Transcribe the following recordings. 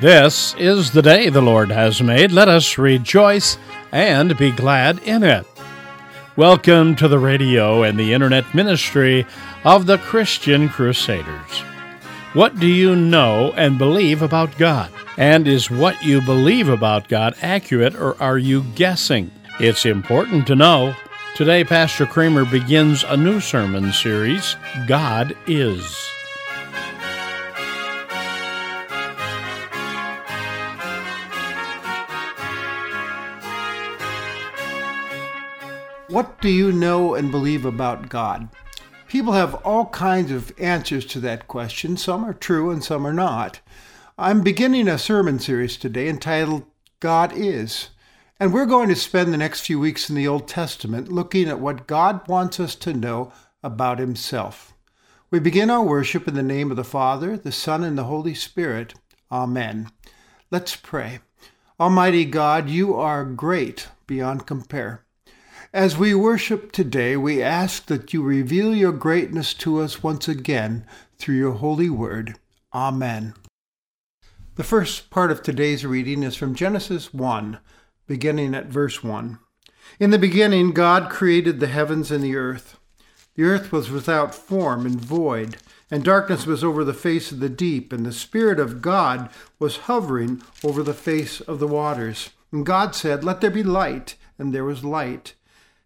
This is the day the Lord has made. Let us rejoice and be glad in it. Welcome to the radio and the internet ministry of the Christian Crusaders. What do you know and believe about God? And is what you believe about God accurate or are you guessing? It's important to know. Today, Pastor Kramer begins a new sermon series God is. What do you know and believe about God? People have all kinds of answers to that question. Some are true and some are not. I'm beginning a sermon series today entitled God Is. And we're going to spend the next few weeks in the Old Testament looking at what God wants us to know about Himself. We begin our worship in the name of the Father, the Son, and the Holy Spirit. Amen. Let's pray. Almighty God, you are great beyond compare. As we worship today, we ask that you reveal your greatness to us once again through your holy word. Amen. The first part of today's reading is from Genesis 1, beginning at verse 1. In the beginning, God created the heavens and the earth. The earth was without form and void, and darkness was over the face of the deep, and the Spirit of God was hovering over the face of the waters. And God said, Let there be light, and there was light.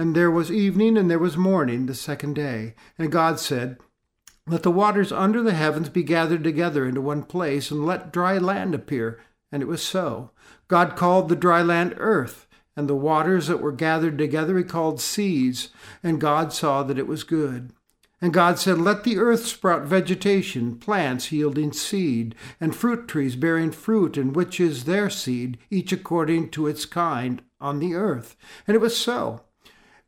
And there was evening and there was morning the second day. And God said, Let the waters under the heavens be gathered together into one place, and let dry land appear. And it was so. God called the dry land earth, and the waters that were gathered together he called seas. And God saw that it was good. And God said, Let the earth sprout vegetation, plants yielding seed, and fruit trees bearing fruit, in which is their seed, each according to its kind, on the earth. And it was so.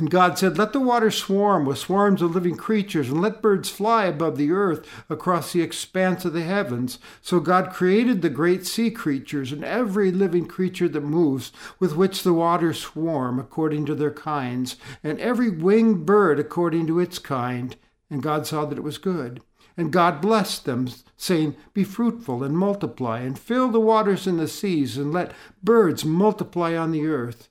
And God said, Let the water swarm with swarms of living creatures, and let birds fly above the earth across the expanse of the heavens. So God created the great sea creatures and every living creature that moves, with which the waters swarm according to their kinds, and every winged bird according to its kind. And God saw that it was good. And God blessed them, saying, Be fruitful and multiply, and fill the waters in the seas, and let birds multiply on the earth.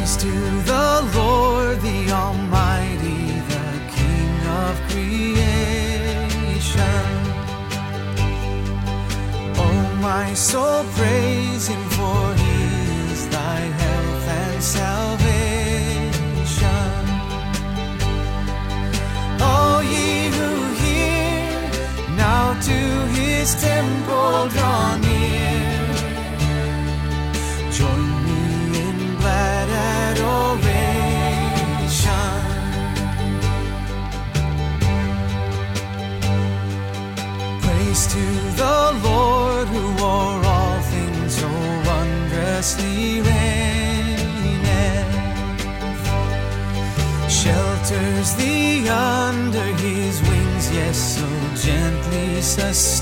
Praise to the Lord, the Almighty, the King of creation. Oh, my soul, Success.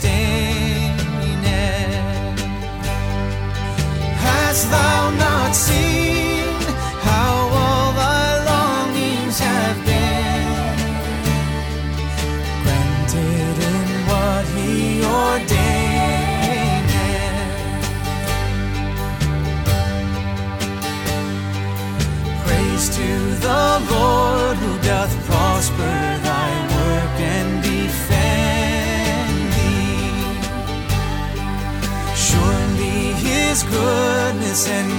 innocent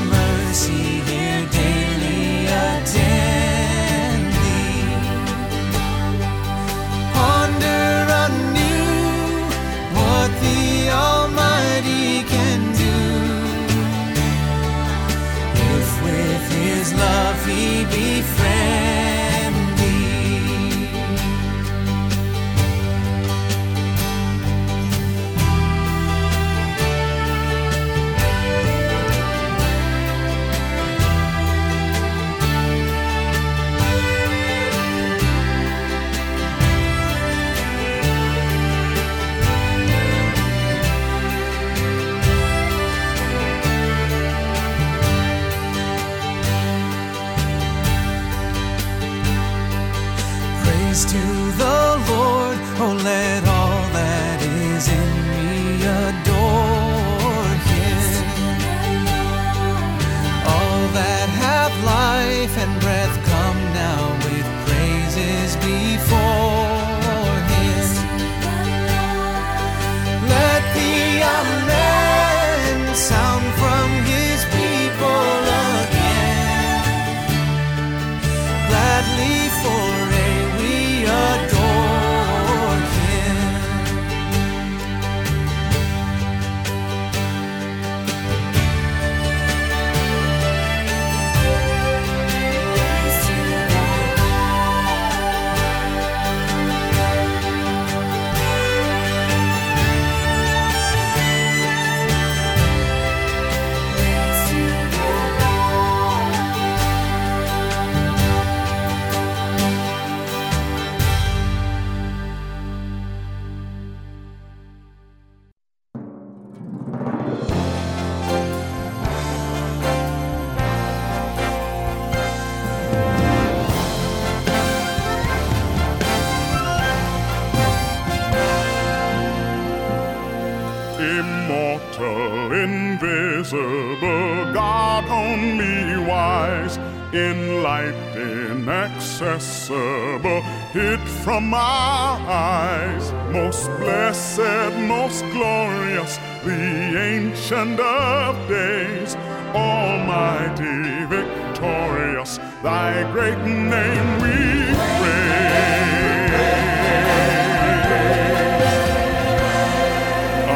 Enlightened, inaccessible, hid from my eyes. Most blessed, most glorious, the ancient of days, almighty, victorious, thy great name we praise.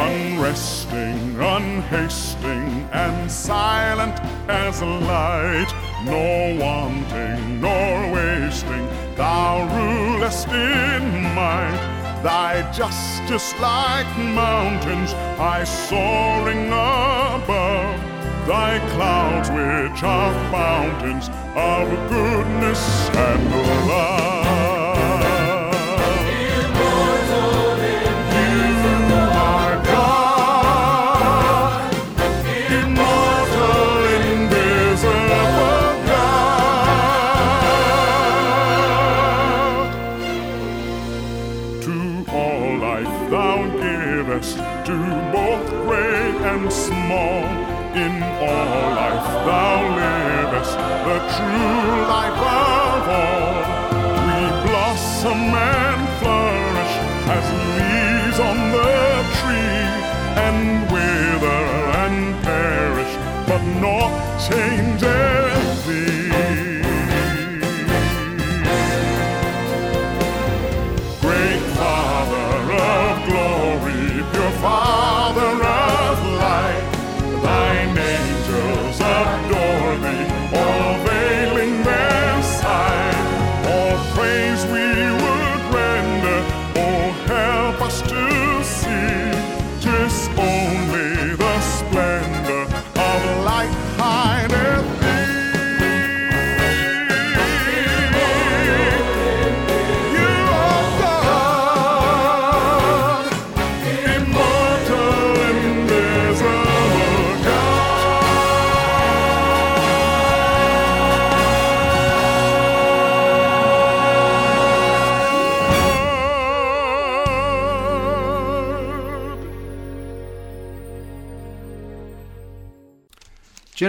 Unresting, unhasting, and silent as light no wanting, nor wasting. Thou rulest in might. Thy justice like mountains, high soaring above. Thy clouds which are fountains of goodness and love. changes.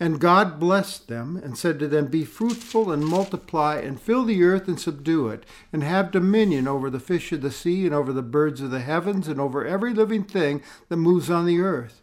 And God blessed them and said to them, Be fruitful and multiply and fill the earth and subdue it, and have dominion over the fish of the sea and over the birds of the heavens and over every living thing that moves on the earth.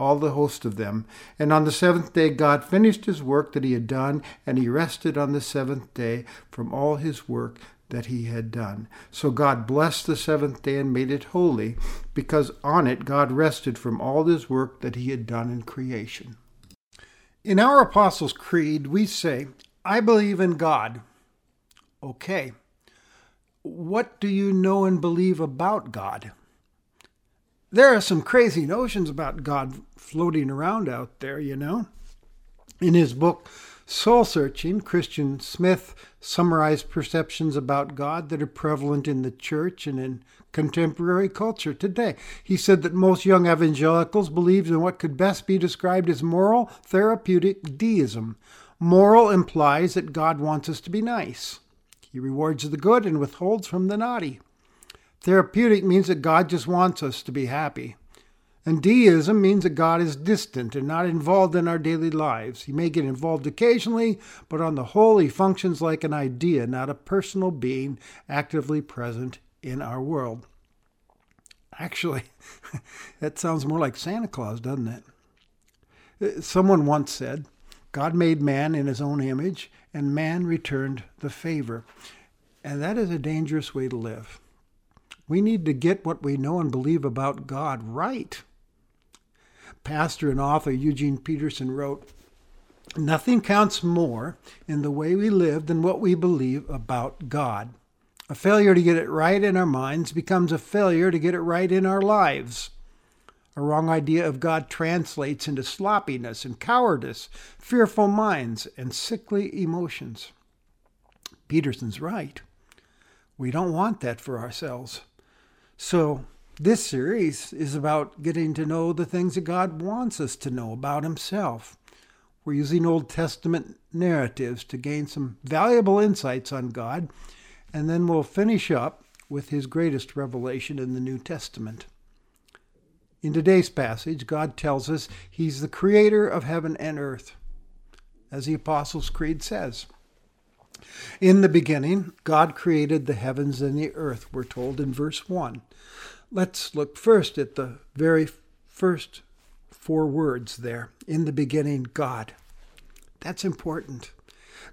all the host of them. And on the seventh day God finished his work that he had done, and he rested on the seventh day from all his work that he had done. So God blessed the seventh day and made it holy, because on it God rested from all his work that he had done in creation. In our Apostles' Creed, we say, I believe in God. Okay. What do you know and believe about God? There are some crazy notions about God floating around out there, you know. In his book, Soul Searching, Christian Smith summarized perceptions about God that are prevalent in the church and in contemporary culture today. He said that most young evangelicals believe in what could best be described as moral therapeutic deism. Moral implies that God wants us to be nice. He rewards the good and withholds from the naughty. Therapeutic means that God just wants us to be happy. And deism means that God is distant and not involved in our daily lives. He may get involved occasionally, but on the whole, he functions like an idea, not a personal being actively present in our world. Actually, that sounds more like Santa Claus, doesn't it? Uh, someone once said, God made man in his own image, and man returned the favor. And that is a dangerous way to live. We need to get what we know and believe about God right. Pastor and author Eugene Peterson wrote, Nothing counts more in the way we live than what we believe about God. A failure to get it right in our minds becomes a failure to get it right in our lives. A wrong idea of God translates into sloppiness and cowardice, fearful minds, and sickly emotions. Peterson's right. We don't want that for ourselves. So, this series is about getting to know the things that God wants us to know about Himself. We're using Old Testament narratives to gain some valuable insights on God, and then we'll finish up with His greatest revelation in the New Testament. In today's passage, God tells us He's the creator of heaven and earth, as the Apostles' Creed says. In the beginning, God created the heavens and the earth, we're told in verse 1. Let's look first at the very first four words there. In the beginning, God. That's important.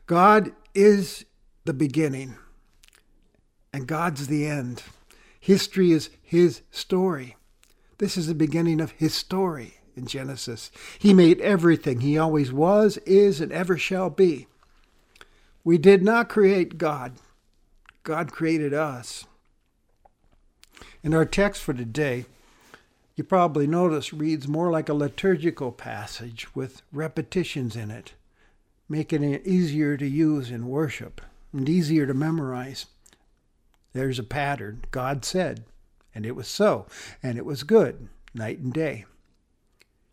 God is the beginning, and God's the end. History is His story. This is the beginning of His story in Genesis. He made everything. He always was, is, and ever shall be. We did not create God, God created us. In our text for today, you probably notice reads more like a liturgical passage with repetitions in it, making it easier to use in worship and easier to memorize. There's a pattern. God said, and it was so, and it was good, night and day.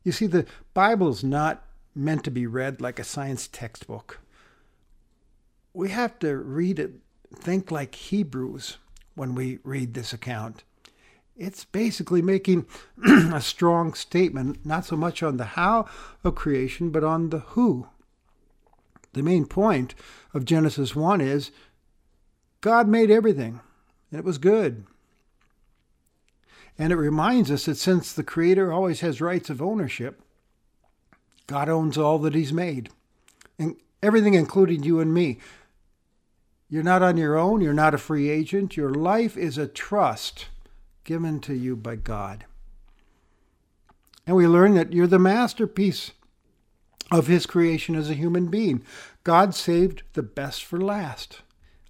You see, the Bible is not meant to be read like a science textbook we have to read it, think like Hebrews when we read this account. It's basically making a strong statement, not so much on the how of creation, but on the who. The main point of Genesis 1 is God made everything, and it was good. And it reminds us that since the Creator always has rights of ownership, God owns all that He's made, and everything, including you and me. You're not on your own. You're not a free agent. Your life is a trust given to you by God. And we learn that you're the masterpiece of His creation as a human being. God saved the best for last.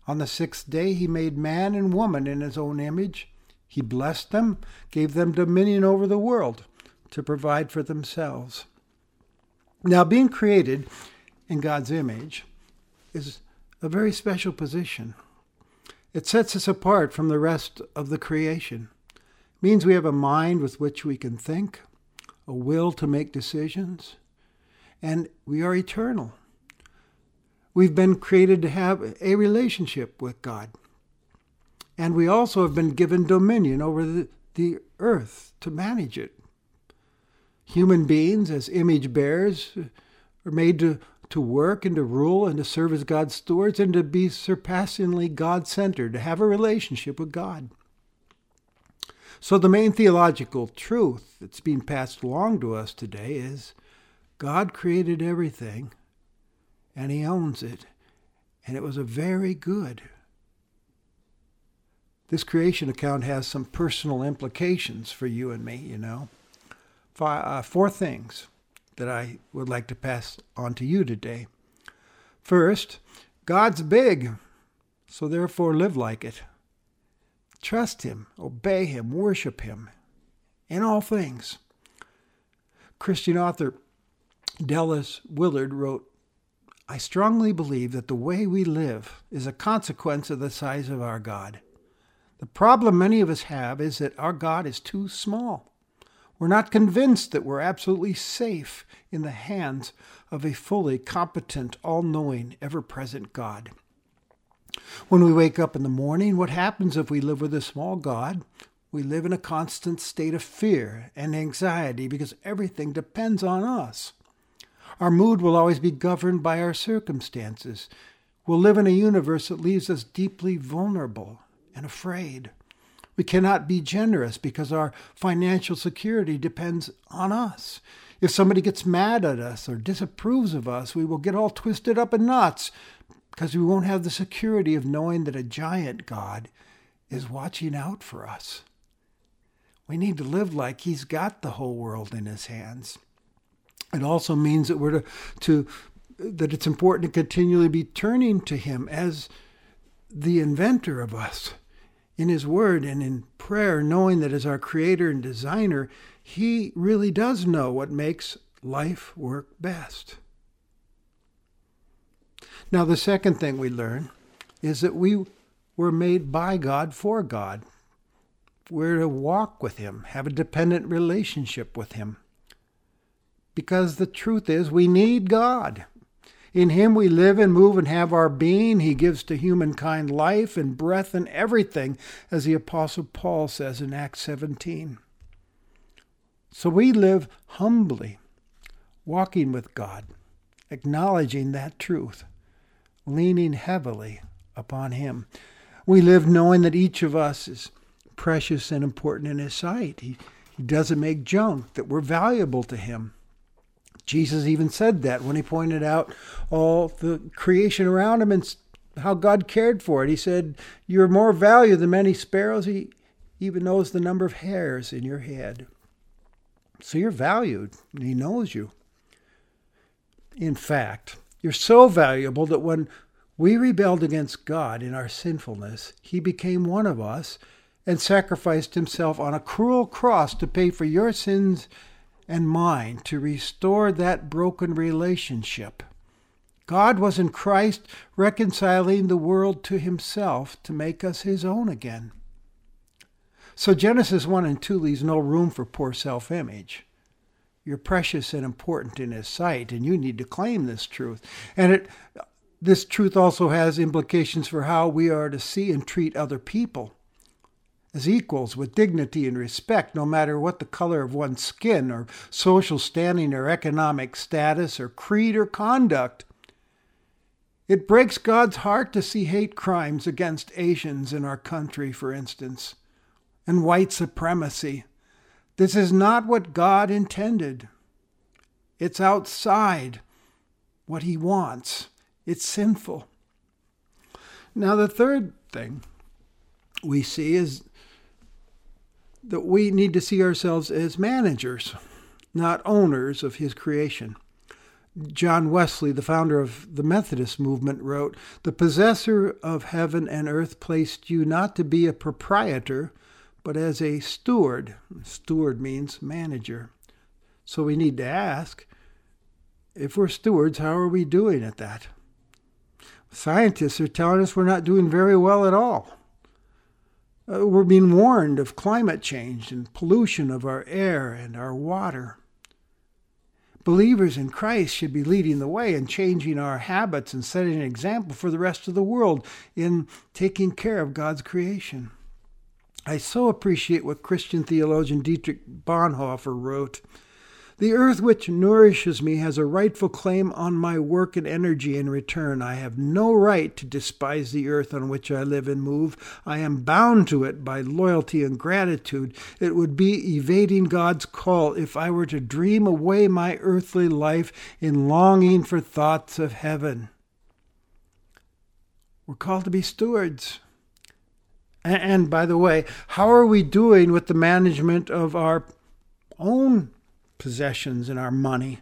On the sixth day, He made man and woman in His own image. He blessed them, gave them dominion over the world to provide for themselves. Now, being created in God's image is a very special position. It sets us apart from the rest of the creation. It means we have a mind with which we can think, a will to make decisions, and we are eternal. We've been created to have a relationship with God. And we also have been given dominion over the, the earth to manage it. Human beings, as image bearers, are made to, to work and to rule and to serve as God's stewards and to be surpassingly God centered, to have a relationship with God. So, the main theological truth that's being passed along to us today is God created everything and He owns it, and it was a very good. This creation account has some personal implications for you and me, you know. Uh, four things that I would like to pass on to you today. First, God's big, so therefore live like it. Trust Him, obey Him, worship Him in all things. Christian author Dallas Willard wrote, I strongly believe that the way we live is a consequence of the size of our God. The problem many of us have is that our God is too small. We're not convinced that we're absolutely safe in the hands of a fully competent, all knowing, ever present God. When we wake up in the morning, what happens if we live with a small God? We live in a constant state of fear and anxiety because everything depends on us. Our mood will always be governed by our circumstances. We'll live in a universe that leaves us deeply vulnerable and afraid. We cannot be generous because our financial security depends on us. If somebody gets mad at us or disapproves of us, we will get all twisted up in knots because we won't have the security of knowing that a giant God is watching out for us. We need to live like He's got the whole world in His hands. It also means that we're to, to that it's important to continually be turning to Him as the inventor of us in His Word and in prayer, knowing that as our Creator and Designer, He really does know what makes life work best. Now, the second thing we learn is that we were made by God for God. We're to walk with Him, have a dependent relationship with Him. Because the truth is, we need God. In Him we live and move and have our being. He gives to humankind life and breath and everything, as the Apostle Paul says in Acts 17. So we live humbly, walking with God, acknowledging that truth, leaning heavily upon Him. We live knowing that each of us is precious and important in His sight. He, he doesn't make junk, that we're valuable to Him. Jesus even said that when he pointed out all the creation around him and how God cared for it. He said, You're more valuable than many sparrows. He even knows the number of hairs in your head. So you're valued, and He knows you. In fact, you're so valuable that when we rebelled against God in our sinfulness, He became one of us and sacrificed Himself on a cruel cross to pay for your sins and mine to restore that broken relationship. God was in Christ reconciling the world to himself to make us his own again. So Genesis 1 and 2 leaves no room for poor self image. You're precious and important in his sight, and you need to claim this truth. And it, this truth also has implications for how we are to see and treat other people as equals with dignity and respect, no matter what the color of one's skin, or social standing, or economic status, or creed, or conduct. It breaks God's heart to see hate crimes against Asians in our country, for instance, and white supremacy. This is not what God intended. It's outside what He wants, it's sinful. Now, the third thing we see is that we need to see ourselves as managers, not owners of His creation. John Wesley, the founder of the Methodist movement, wrote The possessor of heaven and earth placed you not to be a proprietor, but as a steward. Steward means manager. So we need to ask if we're stewards, how are we doing at that? Scientists are telling us we're not doing very well at all. Uh, we're being warned of climate change and pollution of our air and our water. Believers in Christ should be leading the way and changing our habits and setting an example for the rest of the world in taking care of God's creation. I so appreciate what Christian theologian Dietrich Bonhoeffer wrote. The earth which nourishes me has a rightful claim on my work and energy in return. I have no right to despise the earth on which I live and move. I am bound to it by loyalty and gratitude. It would be evading God's call if I were to dream away my earthly life in longing for thoughts of heaven. We're called to be stewards. And by the way, how are we doing with the management of our own possessions and our money?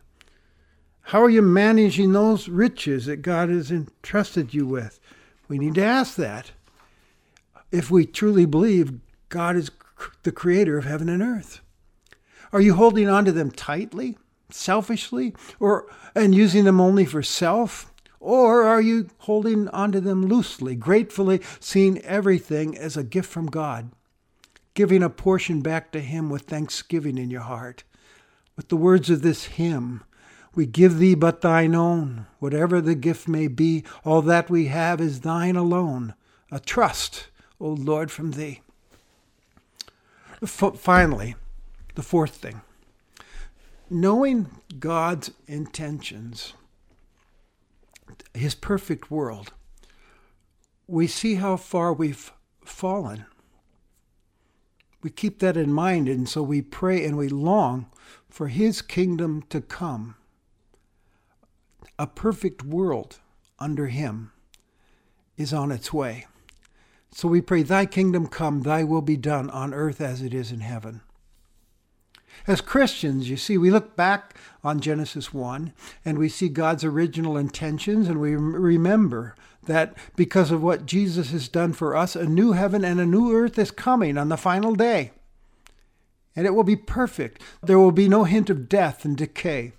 How are you managing those riches that God has entrusted you with? We need to ask that if we truly believe God is the creator of heaven and earth. Are you holding on to them tightly, selfishly, or and using them only for self? Or are you holding onto them loosely, gratefully, seeing everything as a gift from God, giving a portion back to Him with thanksgiving in your heart? With the words of this hymn We give thee but thine own, whatever the gift may be, all that we have is thine alone, a trust, O Lord, from thee. F- finally, the fourth thing knowing God's intentions, his perfect world, we see how far we've fallen. We keep that in mind, and so we pray and we long for his kingdom to come, a perfect world under him is on its way. So we pray, Thy kingdom come, Thy will be done on earth as it is in heaven. As Christians, you see, we look back on Genesis 1 and we see God's original intentions, and we remember that because of what Jesus has done for us, a new heaven and a new earth is coming on the final day and it will be perfect. There will be no hint of death and decay,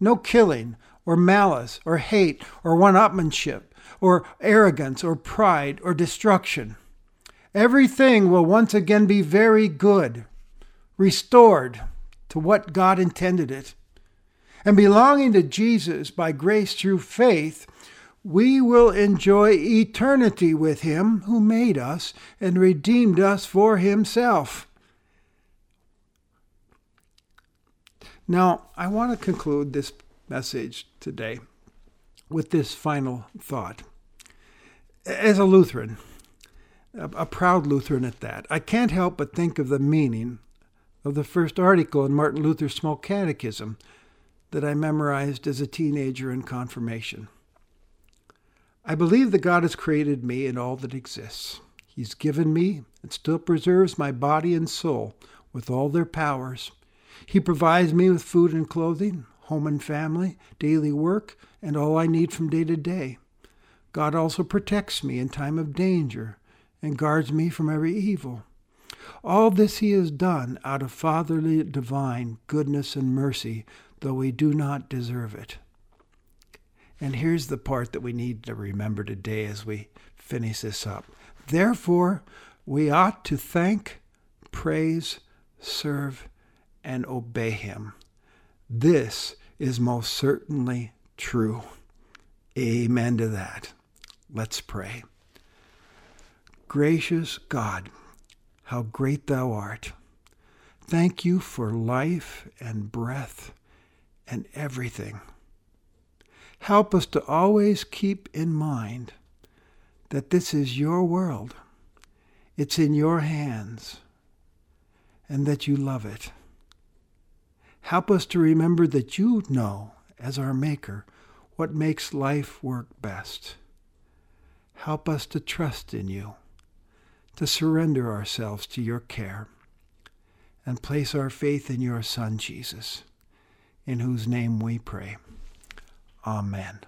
no killing or malice or hate or one upmanship or arrogance or pride or destruction. Everything will once again be very good, restored to what God intended it. And belonging to Jesus by grace through faith, we will enjoy eternity with Him who made us and redeemed us for Himself. Now, I want to conclude this message today with this final thought. As a Lutheran, a, proud Lutheran at that, I can't help but think of the meaning of the first article in Martin Luther's Small Catechism that I memorized as a teenager in confirmation. I believe that God has created me and all that exists. He's given me and still preserves my body and soul with all their powers he provides me with food and clothing, home and family, daily work, and all I need from day to day. God also protects me in time of danger and guards me from every evil. All this he has done out of fatherly divine goodness and mercy, though we do not deserve it. And here's the part that we need to remember today as we finish this up. Therefore, we ought to thank, praise, serve, and obey him. This is most certainly true. Amen to that. Let's pray. Gracious God, how great thou art. Thank you for life and breath and everything. Help us to always keep in mind that this is your world. It's in your hands and that you love it. Help us to remember that you know, as our Maker, what makes life work best. Help us to trust in you, to surrender ourselves to your care, and place our faith in your Son, Jesus, in whose name we pray. Amen.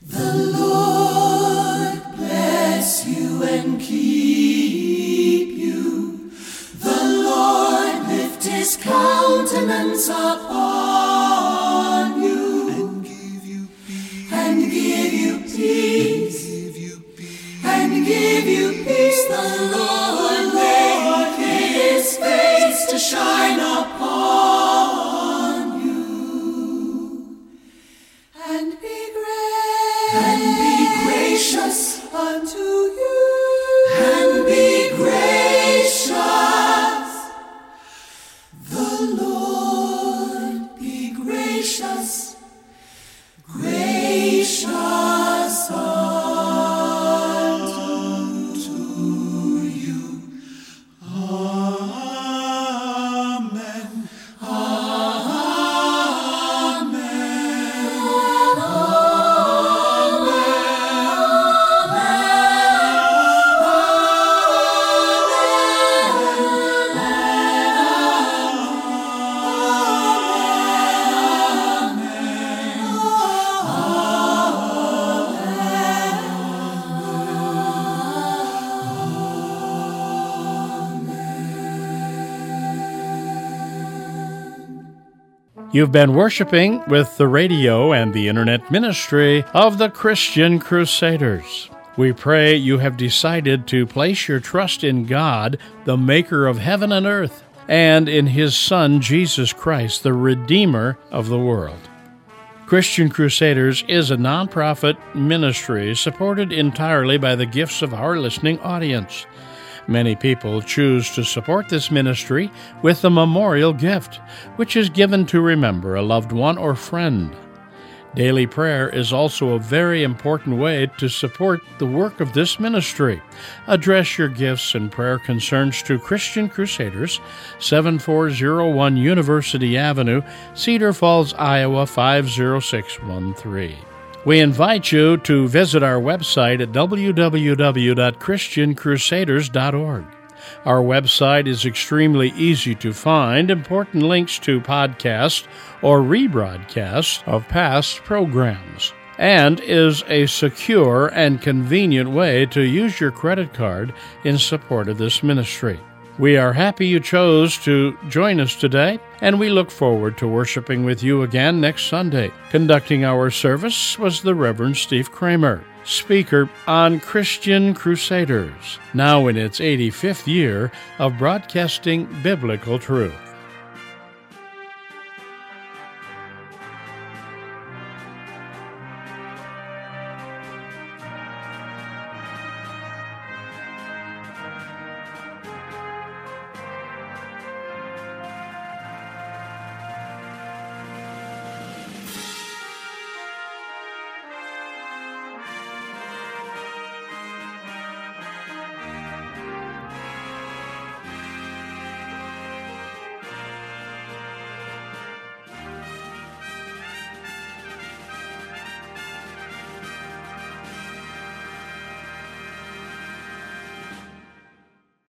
The Lord bless you and keep you. The Lord lift his countenance upon you and give you peace. and give you peace. Give you peace. And give you peace. You've been worshiping with the radio and the internet ministry of the Christian Crusaders. We pray you have decided to place your trust in God, the maker of heaven and earth, and in his Son, Jesus Christ, the Redeemer of the world. Christian Crusaders is a nonprofit ministry supported entirely by the gifts of our listening audience. Many people choose to support this ministry with a memorial gift, which is given to remember a loved one or friend. Daily prayer is also a very important way to support the work of this ministry. Address your gifts and prayer concerns to Christian Crusaders, 7401 University Avenue, Cedar Falls, Iowa 50613. We invite you to visit our website at www.christiancrusaders.org. Our website is extremely easy to find, important links to podcasts or rebroadcasts of past programs, and is a secure and convenient way to use your credit card in support of this ministry. We are happy you chose to join us today, and we look forward to worshiping with you again next Sunday. Conducting our service was the Reverend Steve Kramer, speaker on Christian Crusaders, now in its 85th year of broadcasting biblical truth.